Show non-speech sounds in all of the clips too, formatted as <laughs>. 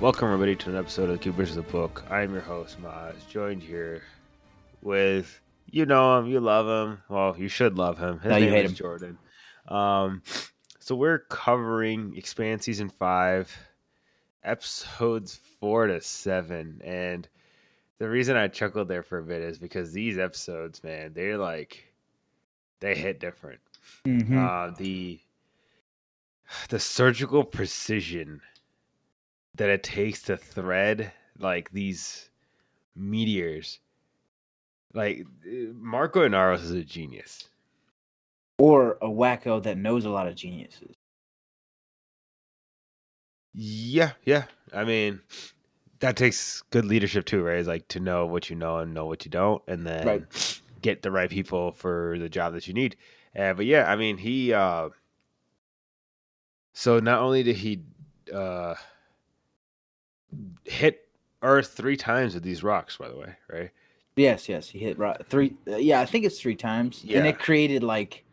Welcome everybody to an episode of the Keeper of the Book. I am your host, Maz, joined here with you know him, you love him. Well, you should love him. His No, you hate is him. Jordan. Um, so we're covering Expanse season five, episodes four to seven, and the reason I chuckled there for a bit is because these episodes, man, they're like they hit different. Mhm. Uh, the the surgical precision that it takes to thread like these meteors. Like Marco Inaros is a genius. or a wacko that knows a lot of geniuses. Yeah, yeah. I mean, that takes good leadership too, right? It's like to know what you know and know what you don't, and then Right. get the right people for the job that you need. Uh, but yeah, I mean, he. uh So not only did he uh hit Earth three times with these rocks, by the way, right? Yes, yes, he hit right three. Uh, yeah, I think it's three times, and it created like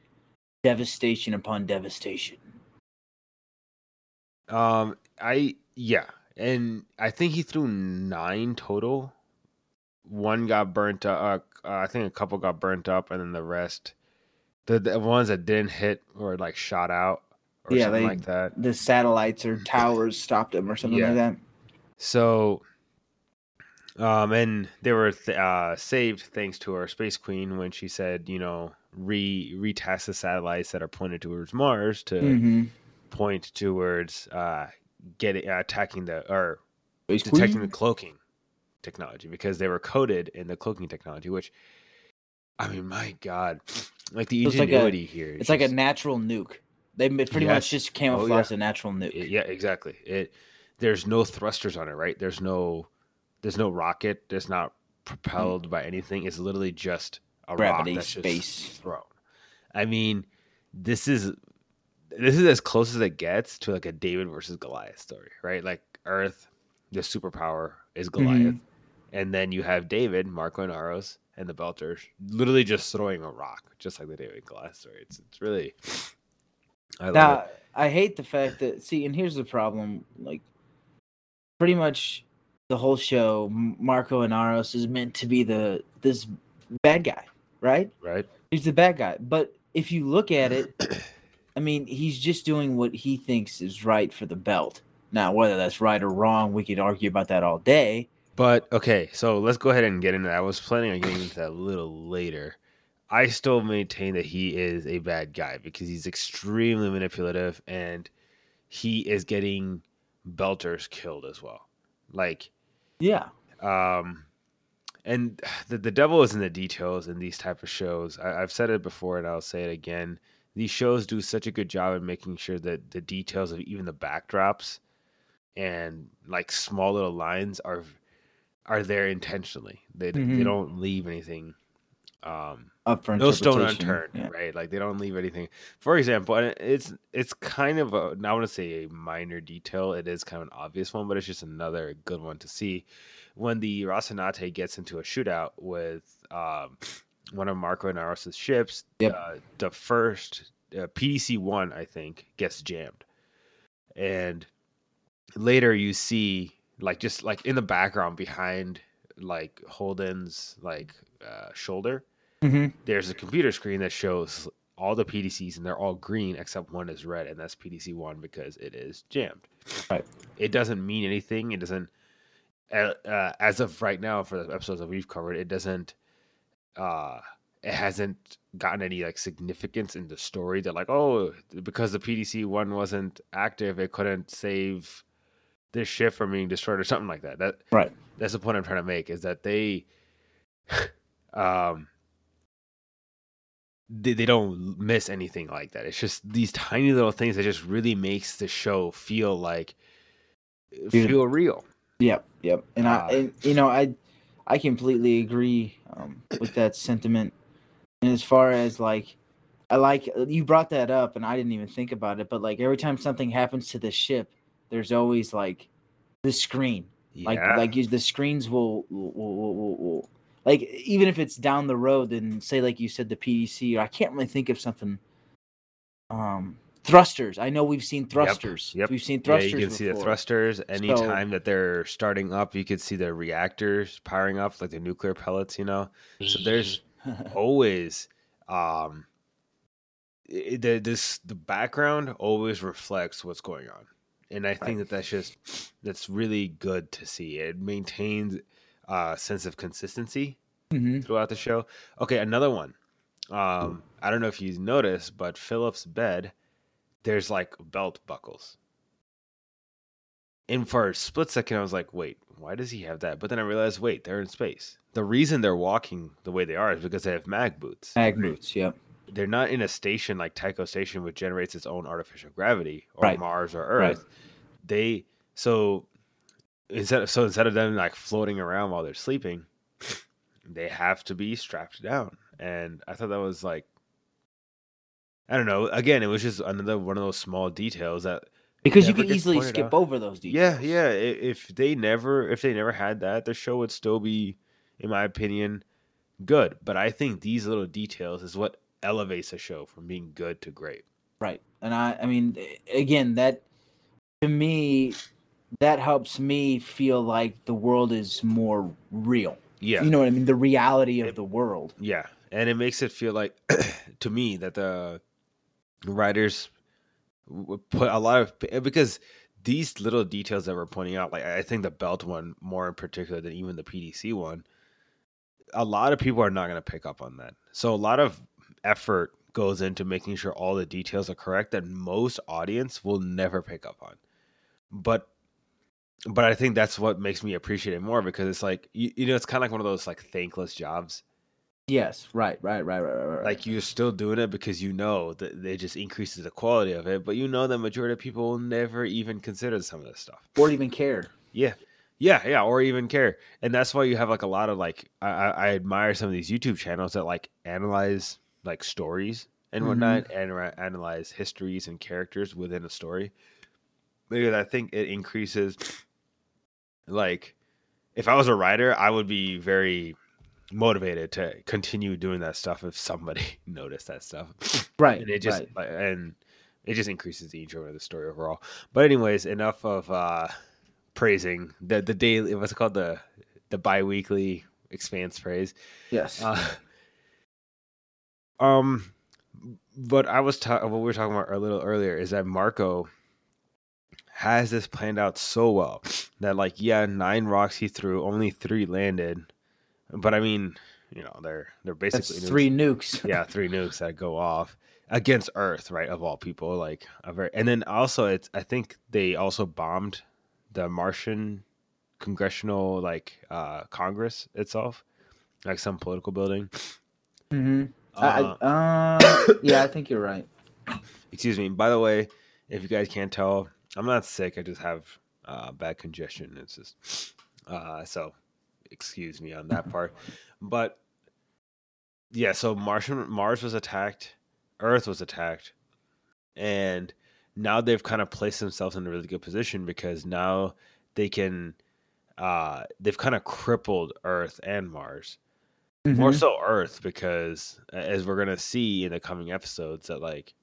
devastation upon devastation. Um, I yeah, and I think he threw nine total. One got burnt up. Uh, I think a couple got burnt up, and then the rest, the, the ones that didn't hit were like shot out or Yeah, something they- like that. The satellites or towers stopped him or something Yeah. like that. So, um, and they were th- uh, saved thanks to our space queen when she said, you know, re retest the satellites that are pointed towards Mars to Mm-hmm. point towards uh, getting uh, attacking the or Space detecting Queen? the cloaking technology because they were coded in the cloaking technology, which I mean, my God, like the It's like a- ingenuity here. It's like a natural nuke. They pretty Yes. much just Oh, camouflaged yeah. a natural nuke. it- yeah, exactly. It there's no thrusters on it, right? There's no there's no rocket. It's not propelled by anything. It's literally just a Gravity, rock that's space. just thrown. I mean, this is this is as close as it gets to like a David versus Goliath story, right? Like Earth, the superpower is mm-hmm. Goliath, and then you have David, Marco Inaros, and the Belters, literally just throwing a rock, just like the David and Goliath story. It's it's really. I love it. Now, I hate the fact that see, and here's the problem: like, pretty much the whole show, Marco Inaros is meant to be the this bad guy, right? right? He's the bad guy. But if you look at it, <clears throat> I mean, he's just doing what he thinks is right for the belt. Now, whether that's right or wrong, we could argue about that all day. But okay, so let's go ahead and get into that. I was planning on getting into that a little later. I still maintain that he is a bad guy because he's extremely manipulative and he is getting belters killed as well. Like, Yeah. um, and the the devil is in the details in these type of shows. I, I've said it before and I'll say it again. These shows do such a good job in making sure that the details of even the backdrops and like small little lines are are there intentionally. They they Mhm. don't leave anything um Up for no stone unturned, Yeah. right? Like they don't leave anything. For example, and it's it's kind of a I want to say a minor detail. It is kind of an obvious one, but it's just another good one to see. When the Rocinante gets into a shootout with um, one of Marco Inaros's ships, Yep. uh, the first uh, PDC one I think gets jammed, and later you see like just like in the background behind like Holden's like uh, shoulder Mhm. there's a computer screen that shows all the PDCs and they're all green except one is red and that's PDC one because it is jammed. Right. It doesn't mean anything. It doesn't. Uh, uh, as of right now, for the episodes that we've covered, it doesn't. Uh, it hasn't gotten any like significance in the story. That like, oh, because the PDC one wasn't active, it couldn't save this ship from being destroyed or something like that. That Right. that's the point I'm trying to make is that they <sighs> um they, they don't miss anything like that it's just these tiny little things that just really makes the show feel like Dude. feel real Yep, yep. And Ah. I, and, you know, I, I completely agree um, with that sentiment. And as far as like, I like you brought that up, and I didn't even think about it. But like every time something happens to the ship, there's always like the screen. Like yeah like you, the screens will will, will, will will like even if it's down the road, then say like you said the PDC. I can't really think of something um thrusters. I know we've seen thrusters. yep. We've seen thrusters. Yeah, you can see the before. thrusters anytime that they're starting up. You could see the reactors powering up, like the nuclear pellets. You know, so there's <laughs> always um the this the background always reflects what's going on and i think that that's just that's really good to see it maintains a sense of consistency Mhm. throughout the show okay another one um i don't know if you noticed but philip's bed there's like belt buckles and for a split second i was like wait why does he have that but then i realized wait they're in space the reason they're walking the way they are is because they have mag boots Mag boots. Yep. they're not in a station like Tycho Station, which generates its own artificial gravity, or Right. Mars or Right. Earth. They so instead of, so instead of them like floating around while they're sleeping, they have to be strapped down. And I thought that was like, I don't know. Again, it was just another one of those small details that Because you can easily skip out. over those details. yeah, yeah. If they never, if they never had that, the show would still be, in my opinion, good. But I think these little details is what elevates a show from being good to great. Right. And I I mean again that to me that helps me feel like the world is more real. Yeah, You know what I mean? The reality of It- the world. yeah, and it makes it feel like, <clears throat> to me, that the writers put a lot of eh, because these little details that we're pointing out, like I think the belt one more in particular than even the PDC one, a lot of people are not going to pick up on that. So a lot of effort goes into making sure all the details are correct that most audience will never pick up on. But but I think that's what makes me appreciate it more because it's like you, you know it's kind of like one of those like thankless jobs. Yes, right, right, right, right, right, right. Like you're still doing it because you know that it just increases the quality of it, but you know the majority of people will never even consider some of this stuff. or even care. Yeah. Yeah, yeah, or even care. And that's why you have like a lot of like I, I admire some of these YouTube channels that like analyze like stories and Mhm. whatnot and analyze histories and characters within a story. Because I think it increases like if I was a writer, I would be very motivated to continue doing that stuff if somebody <laughs> noticed that stuff <laughs> Right. and it just right. and it just increases the enjoyment of the story overall. But anyways, enough of uh praising the the daily what's it called the the biweekly expanse praise. Yes. Uh, um, but I was ta- what we were talking about a little earlier is that Marco has this planned out so well that like yeah, nine rocks he threw, only three landed. But I mean, you know, they're they're basically three nukes. <laughs> yeah, three nukes that go off against Earth, right? Of all people, like a very, and then also it's I think they also bombed the Martian congressional like uh Congress itself, like some political building. Mm-hmm. Uh, I, uh, <coughs> yeah, I think you're right. <coughs> excuse me. By the way, if you guys can't tell, I'm not sick. I just have uh, bad congestion. It's just <sniffs> uh, so excuse me on that <laughs> part. But yeah, so Martian Mars was attacked, Earth was attacked, and now they've kind of placed themselves in a really good position because now they can uh they've kind of crippled Earth and Mars. More Mhm. so Earth because as we're gonna see in the coming episodes that like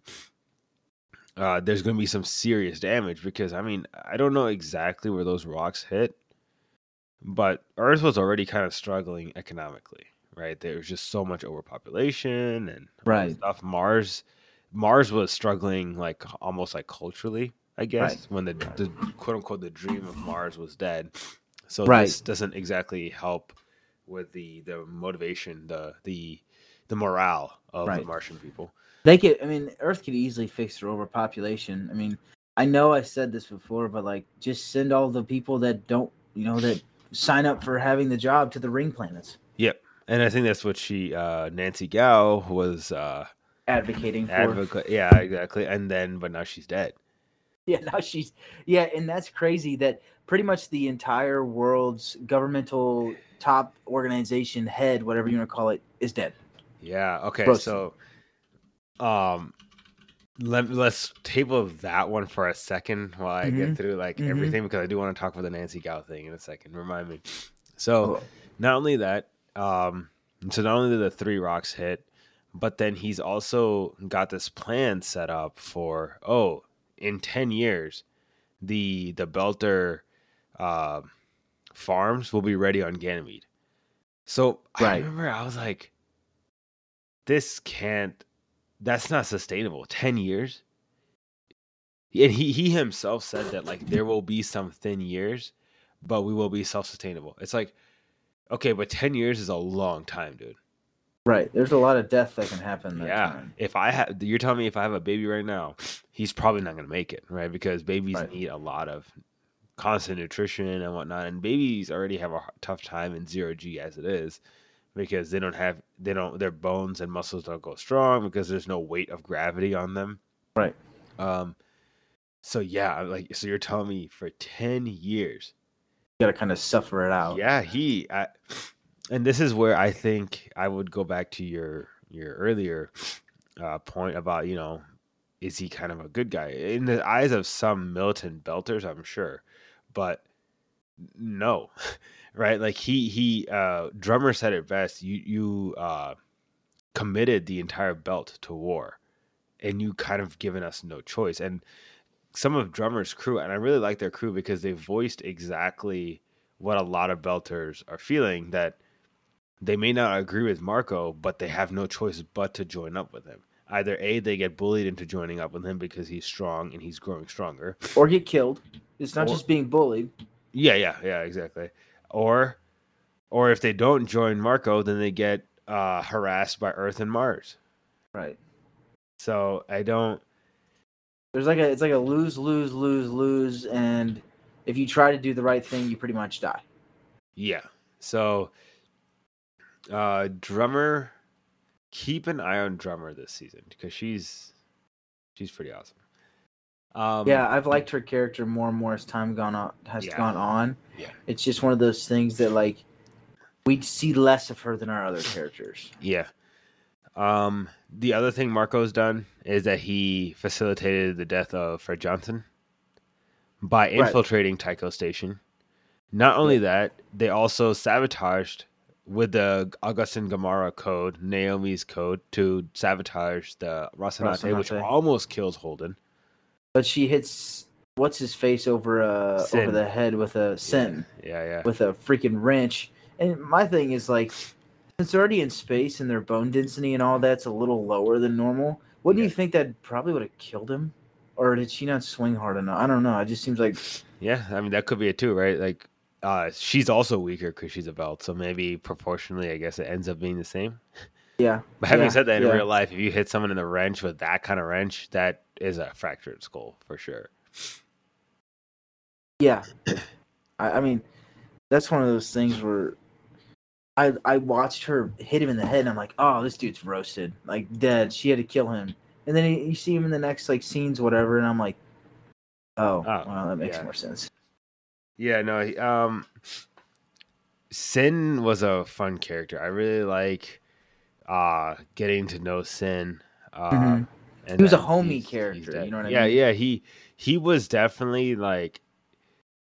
uh there's gonna be some serious damage because I mean I don't know exactly where those rocks hit, but Earth was already kind of struggling economically, right? There was just so much overpopulation and Right. stuff. Mars Mars was struggling like almost like culturally, I guess, Right. when the, the quote unquote the dream of Mars was dead. So Right. this doesn't exactly help with the the motivation, the the the morale of the Martian people. They could. I mean, Earth could easily fix their overpopulation. I mean, I know I said this before, but like, just send all the people that don't, you know, that sign up for having the job to the ring planets, Yep, And I think that's what she uh Nancy Gao was uh advocating for. yeah, exactly. And then but now she's dead. Yeah, now she's yeah, and that's crazy that pretty much the entire world's governmental top organization head, whatever you want to call it, is dead. Yeah. Okay. So, um, let let's table that one for a second while I get Mhm. through like Mhm. everything because I do want to talk about the Nancy Gao thing in a second. Remind me. So not only that, um, so not only did the three rocks hit, but then he's also got this plan set up for oh, in ten years, the the Belter uh, farms will be ready on Ganymede. So I remember I was like, this can't. That's not sustainable. Ten years. And he he himself said that like there will be some thin years, but we will be self sustainable. It's like, okay, but ten years is a long time, dude. Right. There's a lot of death that can happen. That yeah. Time. If I have, you're telling me if I have a baby right now, he's probably not going to make it, right? Because babies Right. need a lot of constant nutrition and whatnot, and babies already have a tough time in zero G as it is, because they don't have, they don't, their bones and muscles don't go strong because there's no weight of gravity on them. Right. Um. So yeah, like, so you're telling me for ten years, You got to kind of suffer it out. yeah, he. I, and this is where I think I would go back to your your earlier uh, point about you know, is he kind of a good guy in the eyes of some militant belters? I'm sure, but no, right? Like he he uh, drummer said it best. You you uh, committed the entire belt to war, and you kind of given us no choice. And some of drummer's crew, and I really like their crew because they voiced exactly what a lot of belters are feeling that they may not agree with Marco, but they have no choice but to join up with him. Either A, they get bullied into joining up with him because he's strong and he's growing stronger. Or get killed. It's not Or- just being bullied. Yeah, yeah, yeah, exactly. Or or if they don't join Marco, then they get uh harassed by Earth and Mars. Right. So I don't There's like a it's like a lose lose lose lose, and if you try to do the right thing, you pretty much die. Yeah. So uh drummer keep an eye on drummer this season because she's she's pretty awesome. Um yeah, I've liked her character more and more as time gone on has Yeah. gone on. Yeah. It's just one of those things that like we see less of her than our other characters. Yeah. Um the other thing Marco's done is that he facilitated the death of Fred Johnson by Right. infiltrating Tycho Station. Not only that, they also sabotaged with the Augustin Gamarra code, Naomi's code, to sabotage the Rocinante, which almost kills Holden. But she hits what's his face over uh Sin. over the head with a sin Yeah, yeah. with a freaking wrench. And my thing is like since they're already in space and their bone density and all that's a little lower than normal, wouldn't Yeah. you think that probably would have killed him? Or did she not swing hard enough? I don't know. It just seems like Yeah, I mean that could be it too, right? Like, uh, she's also weaker because she's a belt, so maybe proportionally, I guess it ends up being the same. yeah. But having Yeah, said that, in yeah. real life, if you hit someone in the wrench with that kind of wrench, that is a fractured skull for sure. Yeah. I, I mean, that's one of those things where I I watched her hit him in the head and I'm like, oh, this dude's roasted, like dead. She had to kill him, and then you see him in the next like scenes, whatever, and I'm like, oh, Oh, well, that makes yeah. more sense. Yeah, no, he- um, Sin was a fun character. I really like uh getting to know Sin. Uh, Mhm. And He was a homie he's- he's character, dead. you know what I yeah, mean? Yeah, yeah. He he was definitely like,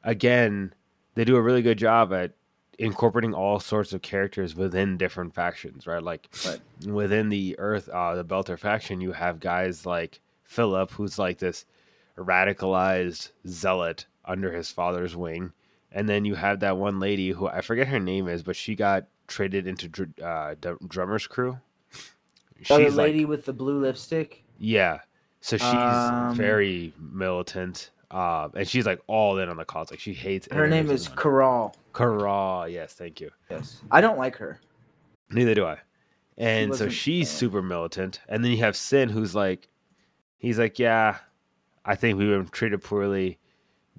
again, they do a really good job at incorporating all sorts of characters within different factions, right? Like Right. within the Earth, uh, the Belter faction, you have guys like Philip, who's like this radicalized zealot under his father's wing, and then you have that one lady who I forget her name is, but she got traded into dr- uh, Dr- drummer's crew. Oh, the She's like- lady with the blue lipstick. Yeah. So she's Um, very militant. Uh, and she's like all in on the cause. Like she hates Her name is. Corral. Karal. Yes, thank you. Yes, I don't like her. Neither do I. And so she's uh, super militant. And then you have Sin, who's like, he's like, yeah, I think we were treated poorly,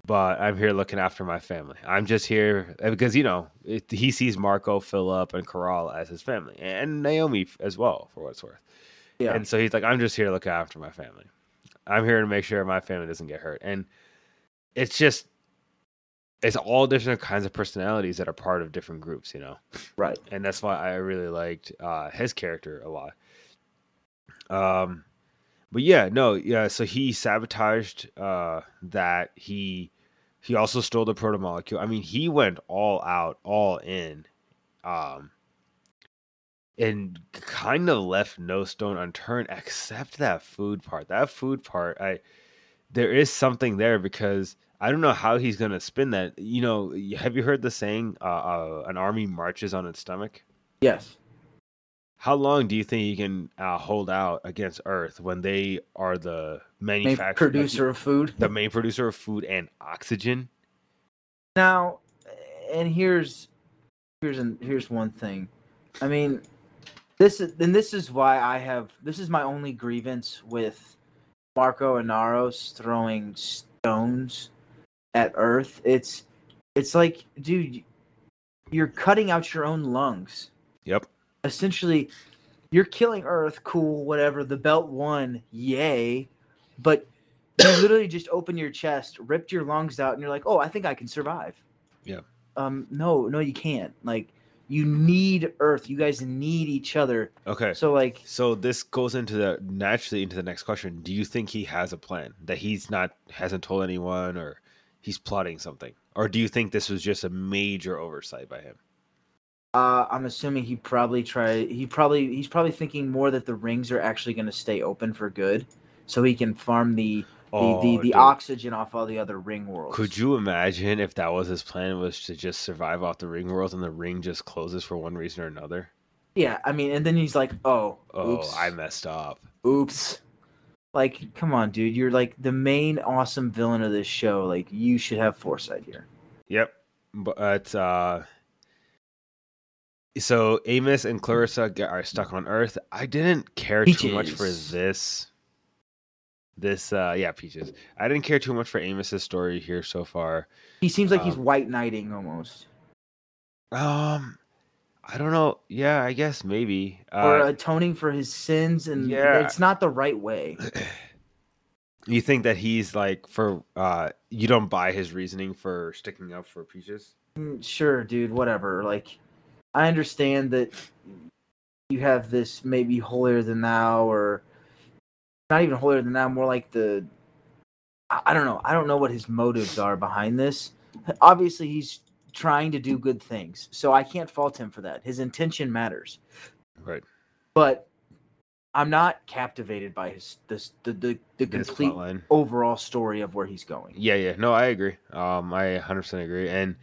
but I'm here looking after my family. I'm just here because you know it, he sees Marco, Philip, and Karal as his family, and Naomi as well, for what it's worth. Yeah, And so he's like, I'm just here to look after my family. I'm here to make sure my family doesn't get hurt. And it's just, it's all different kinds of personalities that are part of different groups, you know? right. And that's why I really liked uh, his character a lot. Um, but yeah, no, yeah. So he sabotaged uh, that. He he also stole the proto molecule. I mean, he went all out, all in. Um, and kind of left no stone unturned except that food part. That food part, I there is something there because I don't know how he's gonna spin that. You know, have you heard the saying, uh, uh, "An army marches on its stomach"? Yes. How long do you think you can uh, hold out against Earth when they are the Main manufacturer, producer of food. the main producer of food and oxygen? Now, and here's here's an, here's one thing. I mean, this is and this is why I have this is my only grievance with Marco Inaros throwing stones at Earth. It's it's like, dude, you're cutting out your own lungs. Yep. Essentially, you're killing Earth. Cool, whatever. The belt won, yay. But you literally just open your chest, ripped your lungs out, and you're like, oh, I think I can survive. Yeah. Um. No, no, you can't. Like, you need Earth. You guys need each other. Okay. So, like, So this goes into the naturally into the next question. Do you think he has a plan that he's not hasn't told anyone or he's plotting something? Or do you think this was just a major oversight by him? uh, I'm assuming he probably try. He probably he's probably thinking more that the rings are actually going to stay open for good, so he can farm the the, the, Oh, the oxygen off all the other ring worlds. Could you imagine if that was his plan was to just survive off the ring world and the ring just closes for one reason or another? Yeah, I mean, and then he's like, "Oh, Oh, oops, I messed up. oops." Like, come on, dude. You're like the main awesome villain of this show. Like, you should have foresight here. Yep. But uh so Amos and Clarissa get, are stuck on Earth. I didn't care too much for this. This uh yeah, Peaches. I didn't care too much for Amos's story here so far. He seems like he's Um, white knighting almost, Um I don't know. Yeah, I guess maybe. or Uh, atoning for his sins, and yeah. it's not the right way. <clears throat> you think that he's like for uh you don't buy his reasoning for sticking up for Peaches? Mm, Sure, dude. Whatever. Like, I understand that you have this maybe holier than thou, or not even holier than thou, more like the. I I don't know. I don't know what his motives are behind this. Obviously, he's trying to do good things, so I can't fault him for that. His intention matters, Right. but I'm not captivated by his this the the, the complete overall story of where he's going. Yeah, yeah. No, I agree. Um, I 100% agree. And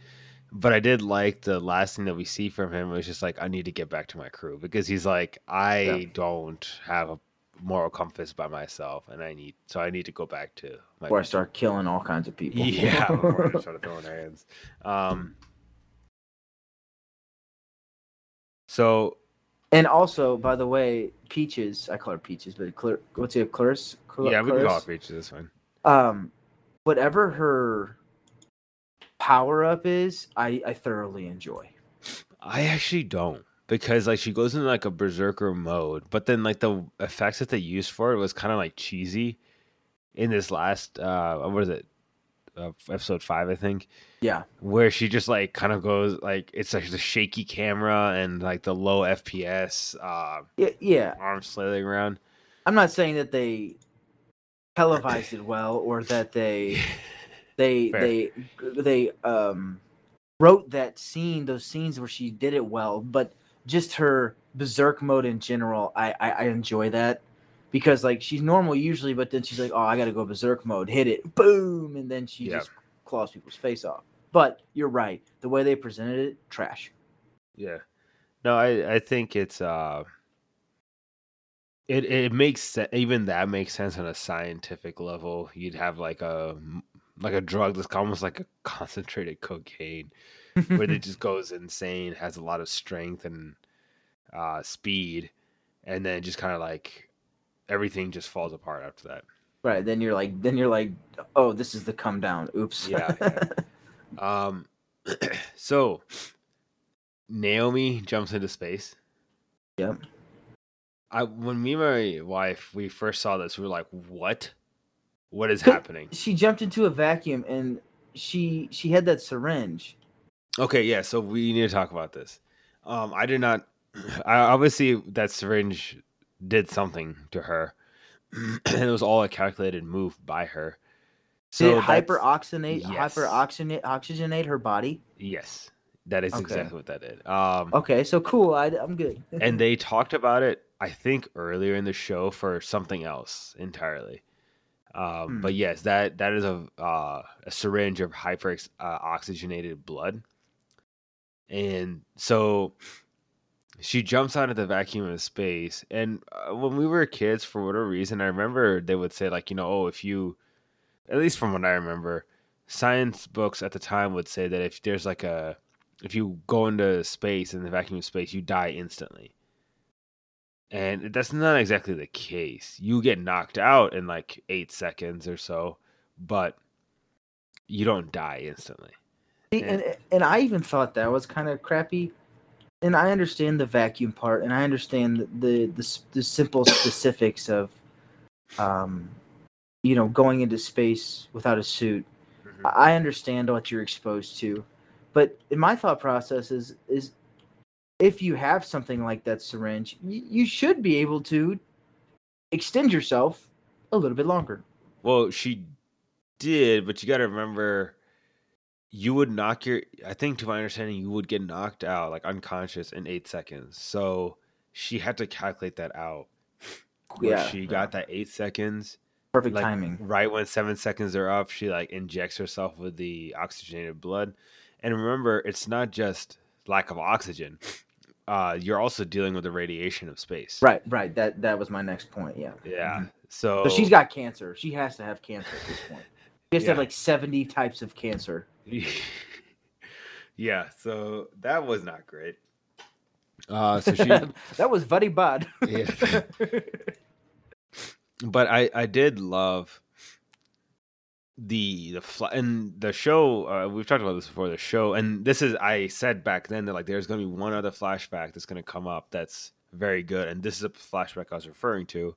but I did like the last thing that we see from him was just like I need to get back to my crew because he's like I Yeah. don't have a moral compass by myself, and I need so I need to go back to my Before I start killing all kinds of people. <laughs> yeah. <laughs> I start throwing hands. Um. So And also, by the way, Peaches, I call her Peaches, but Clar- what's it, Clarice? Cla- yeah, we can call Clarice? it Peaches. That's fine. Um, whatever her power up is, I, I thoroughly enjoy. I actually don't because like she goes into like a berserker mode, but then like the effects that they used for it was kind of like cheesy in this last uh what is it uh, episode five I think Yeah. where she just like kind of goes like it's like the shaky camera and like the low FPS uh Yeah, yeah. arm flailing around. I'm not saying that they televised it well or that they <laughs> they Fair. they they um wrote that scene, those scenes where she did it well, but just her berserk mode in general, I I, I enjoy that because like she's normal usually, but then she's like, oh, I got to go berserk mode, hit it, boom, and then she Yeah. just claws people's face off. But you're right, the way they presented it, trash. Yeah. No, I I think it's uh it it makes se- even that makes sense on a scientific level. You'd have like a like a drug that's almost like a concentrated cocaine where it <laughs> just goes insane, has a lot of strength and uh speed and then just kind of like everything just falls apart after that. right, then you're like, then you're like, oh, this is the come down. Oops. Yeah, yeah. <laughs> Um <clears throat> so Naomi jumps into space. Yep. I when me and my wife we first saw this, we were like, "What? What is happening?" she jumped into a vacuum and she she had that syringe. Okay, yeah. So we need to talk about this. Um, I did not. I obviously that syringe did something to her, and <clears throat> it was all a calculated move by her. Did it hyperoxygenate yes. hyperoxygenate oxygenate her body? Yes, That is Okay. exactly what that did. Um, Okay, so cool. I, I'm good. <laughs> and they talked about it, I think, earlier in the show for something else entirely. Um, Hmm. But yes, that that is a uh, a syringe of hyper uh, oxygenated blood, and so she jumps out of the vacuum of space. And uh, when we were kids, for whatever reason, I remember they would say like, you know, oh, if you, at least from what I remember, science books at the time would say that if there's like a if you go into space in the vacuum of space, you die instantly. And that's not exactly the case. You get knocked out in like eight seconds or so, but you don't die instantly. See, and and I even thought that was kind of crappy. And I understand the vacuum part, and I understand the the the, the simple specifics of, um, you know, going into space without a suit. I I understand what you're exposed to, but in my thought process is is if you have something like that syringe, you, you should be able to extend yourself a little bit longer. Well, she did, but you got to remember, you would knock your. I think, to my understanding, you would get knocked out, like unconscious, in eight seconds. So she had to calculate that out. Where Yeah, she yeah. got that eight seconds, Perfect like timing. right when seven seconds are up, she like injects herself with the oxygenated blood. And remember, it's not just lack of oxygen. Uh, you're also dealing with the radiation of space. Right, right. That that was my next point. Yeah. Yeah. Mhm. So, So she's got cancer. She has to have cancer at this point. She has to have like 70 types of cancer. <laughs> yeah. So that was not great. Uh, so she <laughs> that was very bad. Yeah. <laughs> but I I did love the the fl- and the show uh, we've talked about this before the show and this is I said back then that like there's going to be one other flashback that's going to come up that's very good and this is a flashback I was referring to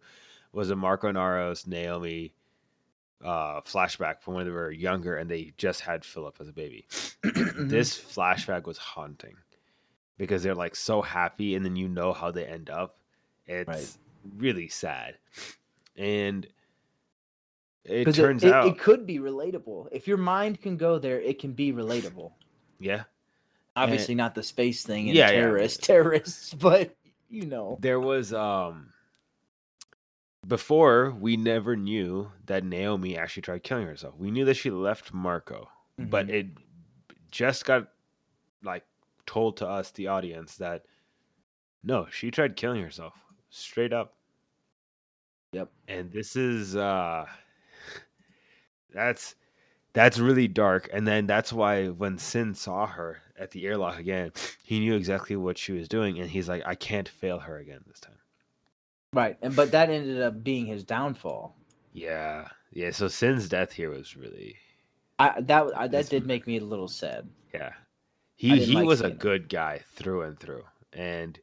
was a Marco Inaros Naomi uh flashback from when they were younger and they just had Philip as a baby <clears throat> Mm-hmm. this flashback was haunting because they're like so happy and then you know how they end up it's Right. really sad and it turns it, it, out it could be relatable. If your mind can go there, it can be relatable. yeah Obviously, not the space thing and Yeah, yeah. terrorists, <laughs> terrorists, but you know. there was um before we never knew that Naomi actually tried killing herself. We knew that she left Marco, but Mhm. it just got like told to us the audience that no, she tried killing herself straight up. Yep. And this is uh <laughs> that's that's really dark and then that's why when Sin saw her at the airlock again, he knew exactly what she was doing and he's like I can't fail her again this time. Right, and but that ended up being his downfall. Yeah. Yeah, so Sin's death here was really I that I, that did make me a little sad. yeah. He he like was a good guy through and through. And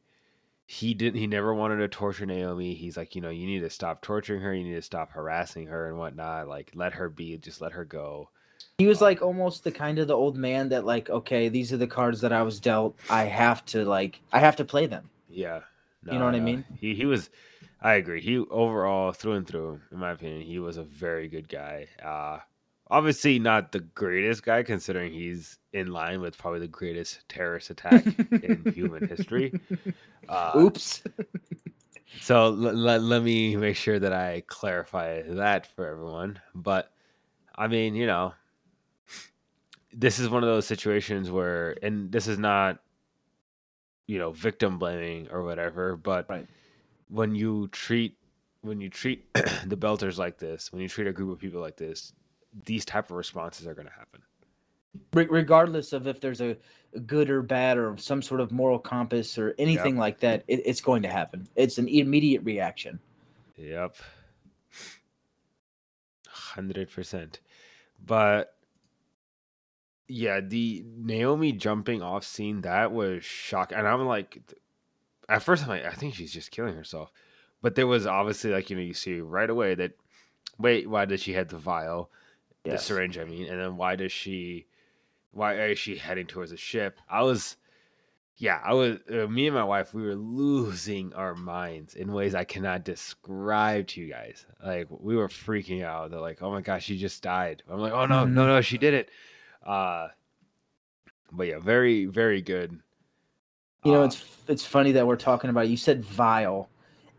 he didn't he never wanted to torture Naomi. He's like, you know, you need to stop torturing her, you need to stop harassing her and whatnot. Like let her be, just let her go. He was um, like almost the kind of the old man that like, okay, these are the cards that I was dealt. I have to like, I have to play them. Yeah. You know what I mean? He he was I agree. He overall through and through, in my opinion, he was a very good guy. Uh obviously not the greatest guy considering he's in line with probably the greatest terrorist attack in <laughs> human history. Uh, Oops. So l- l- let me make sure that I clarify that for everyone. But I mean, you know, this is one of those situations where, and this is not, you know, victim blaming or whatever. But Right. when you treat when you treat <clears throat> the belters like this, when you treat a group of people like this, these type of responses are going to happen. Regardless of if there's a, good or bad or some sort of moral compass or anything like that, it, it's going to happen. It's an immediate reaction. Yep. Hundred percent. But yeah, the Naomi jumping off scene that was shock, and I'm like, at first I'm like, I think she's just killing herself, but there was obviously like you know you see right away that wait, why did she have the vial, the syringe? I mean, and then why does she, why is she heading towards the ship? I was. Yeah, I was. Uh, me and my wife, we were losing our minds in ways I cannot describe to you guys. Like we were freaking out. They're like, "Oh my gosh, she just died." I'm like, "Oh no, no, no, she did it." Uh, but yeah, very very good. You know, Uh, it's it's funny that we're talking about. it. You said vile,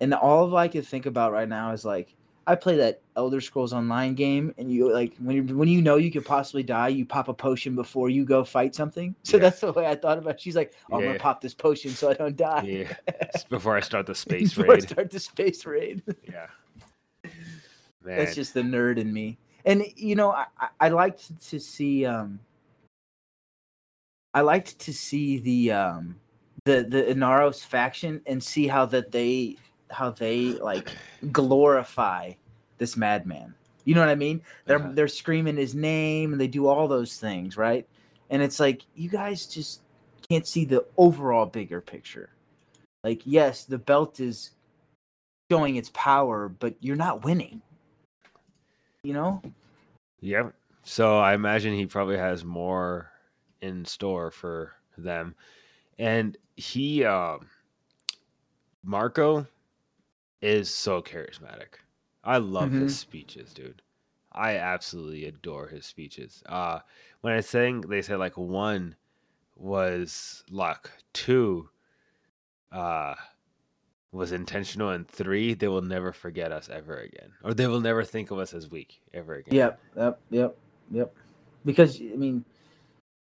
and all of I can think about right now is like I play that Elder Scrolls Online game, and you like when you when you know you could possibly die, you pop a potion before you go fight something. <laughs> So Yeah. that's the way I thought about. it. She's like, oh, I'm gonna pop this potion so I don't die. yeah. <laughs> Before I start the <laughs> space Before I raid. start the space raid. Yeah. Man. That's just the nerd in me. And you know, I, I, liked to see um I liked to see the um the the Inaros faction and see how that they how they like glorify this madman. You know what I mean? They're Uh-huh. they're screaming his name and they do all those things, right? And it's like you guys just can't see the overall bigger picture. Like yes, the belt is showing its power, but you're not winning. You know? Yep. So I imagine he probably has more in store for them. And he um Marco is so charismatic. I love his speeches, dude. I absolutely adore his speeches. Uh when I sang they said like one was luck, two uh was intentional and three they will never forget us ever again or they will never think of us as weak ever again Yep, yep, yep, yep. Because I mean,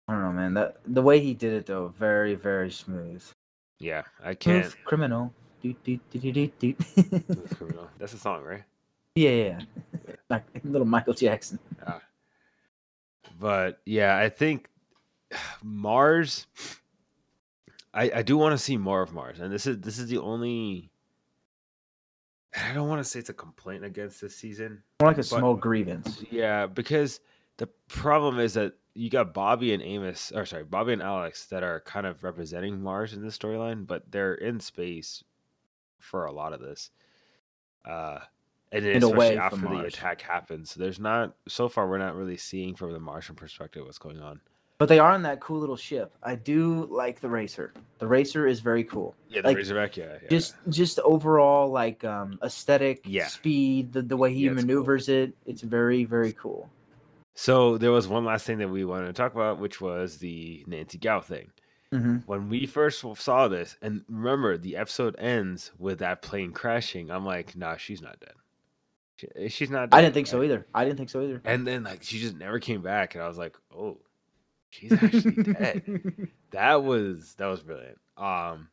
I don't know, man. That the way he did it though, very, very smooth. Yeah, I can't. Smooth criminal. Criminal. That's a song, right? yeah, yeah, yeah. <laughs> like little Michael Jackson. Yeah. But yeah, I think <sighs> Mars. I I do want to see more of Mars, and this is this is the only. I don't want to say it's a complaint against this season. More like a But- small grievance. Yeah, because the problem is that you got Bobbie and Amos, or sorry, Bobbie and Alex that are kind of representing Mars in this storyline, but they're in space for a lot of this. Uh, and then especially after the attack happens, so there's not so far we're not really seeing from the Martian perspective what's going on. But they are on that cool little ship. I do like the racer. The racer is very cool. Yeah, the Like, Razorback. Yeah, yeah. Just just overall like um aesthetic, Yeah. speed, the, the way he Yeah, it's cool. maneuvers it, it's very, very cool. so there was one last thing that we wanted to talk about, which was the Nancy Gao thing. hmm when we first saw this, and remember, the episode ends with that plane crashing. I'm like, nah, she's not dead. She, she's not. Dead, I didn't think so either. I didn't think so either. And then like she just never came back, and I was like, oh, she's actually dead. <laughs> That was that was brilliant. Um,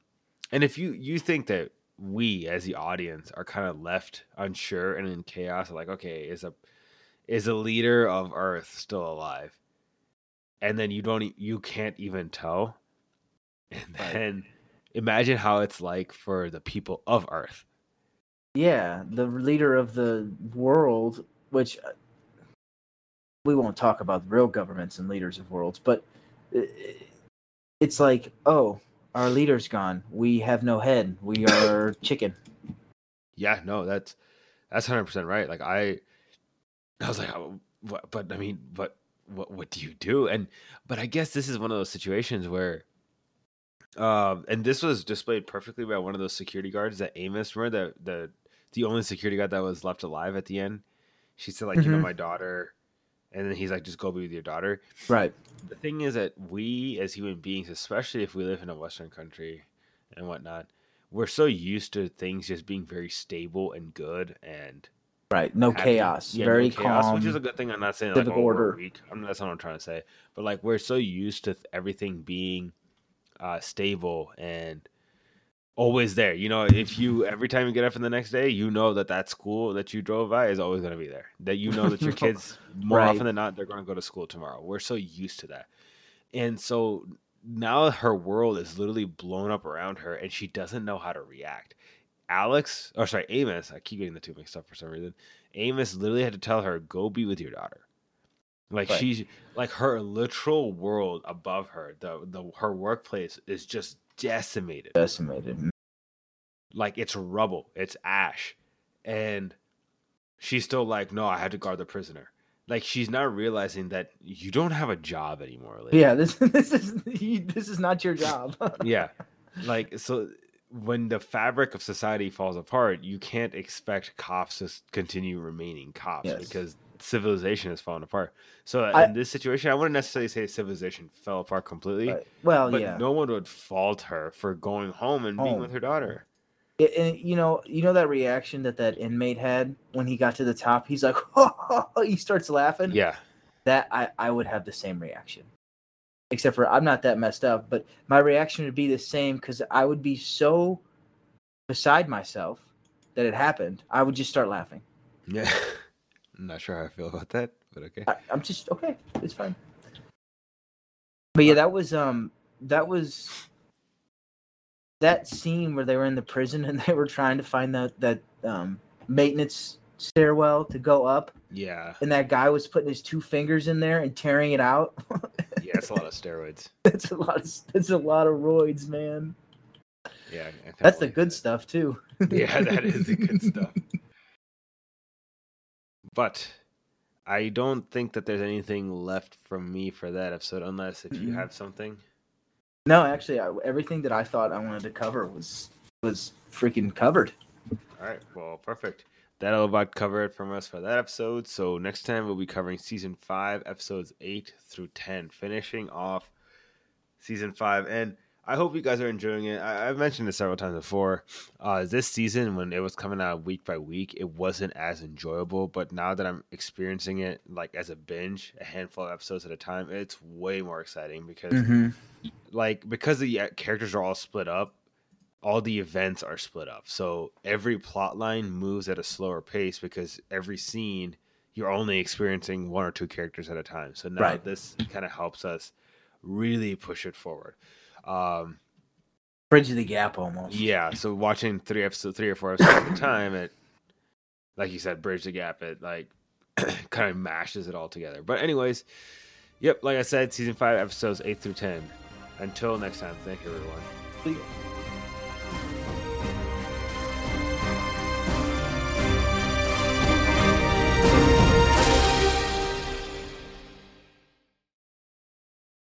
and if you you think that we as the audience are kind of left unsure and in chaos, like, okay, is a is a leader of Earth still alive? And then you don't you can't even tell. <laughs> And Right. then imagine how it's like for the people of Earth. Yeah, the leader of the world, which uh, we won't talk about real governments and leaders of worlds, but it's like, oh, our leader's gone. We have no head. We <laughs> are chicken. Yeah, no, that's that's hundred percent right. Like I, I was like, oh, what, but I mean, but what what do you do? And but I guess this is one of those situations where, um, and this was displayed perfectly by one of those security guards that Amos, remember the the the only security guard that was left alive at the end. She said like, you know, Mhm. my daughter, and then he's like, just go be with your daughter. Right. The thing is that we as human beings, especially if we live in a Western country and whatnot, we're so used to things just being very stable and good and Right. No happy. chaos. Yeah, no Very chaos, calm. which is a good thing. I'm not saying like oh, order. weak. I'm that's not what I'm trying to say. But like we're so used to th- everything being uh, stable and always there. You know, if you every time you get up in the next day, you know that that school that you drove by is always going to be there. That you know that your <laughs> kids more Right. often than not they're going to go to school tomorrow. We're so used to that, and so now her world is literally blown up around her, and she doesn't know how to react. Alex, or sorry, Amos. I keep getting the two mixed up for some reason. Amos literally had to tell her, "Go be with your daughter." Like Right. she's like her literal world above her, the the her workplace is just decimated. decimated. Like it's rubble, it's ash, and she's still like, "No, I had to guard the prisoner." Like she's not realizing that you don't have a job anymore. Lady. Yeah. This <laughs> this is you- <laughs> this is not your job. <laughs> yeah like so when the fabric of society falls apart, you can't expect cops to continue remaining cops Yes. because civilization has fallen apart. So uh, I- in this situation, I wouldn't necessarily say civilization fell apart completely, But- well, but yeah. no one would fault her for going home and being with her daughter. It- and you know, you know that reaction that that inmate had when he got to the top. He's like, oh, <laughs> he starts laughing. Yeah, That I I would have the same reaction, except for I'm not that messed up. But my reaction would be the same because I would be so beside myself that it happened. I would just start laughing. yeah. <laughs> I'm not sure how I feel about that, but okay. I, I'm just okay. It's fine. But yeah, that was um that was that scene where they were in the prison <laughs> and they were trying to find that that um maintenance stairwell to go up Yeah, and that guy was putting his two fingers in there and tearing it out. <laughs> yeah, it's a lot of steroids. <laughs> that's a lot of that's a lot of roids, man. Yeah, That's the good stuff too. Yeah, that is the good stuff. But I don't think that there's anything left from me for that episode, unless if you Mhm. have something. No, actually, I, everything that I thought I wanted to cover was was freaking covered. All right, well, perfect. That'll about cover it from us for that episode. So next time we'll be covering season five, episodes eight through ten, finishing off season five. And I hope you guys are enjoying it. I, I've mentioned this several times before. Uh, this season, when it was coming out week by week, it wasn't as enjoyable. But now that I'm experiencing it like as a binge, a handful of episodes at a time, it's way more exciting because Mm-hmm. like because the uh, characters are all split up all the events are split up so every plot line moves at a slower pace because every scene you're only experiencing one or two characters at a time so now Right. this kind of helps us really push it forward um Bridge the gap almost. yeah so watching three episodes three or four episodes at a <coughs> time it like you said bridge the gap it like <coughs> kind of mashes it all together but anyways yep like i said season five episodes 8 through 10 until next time thank you everyone.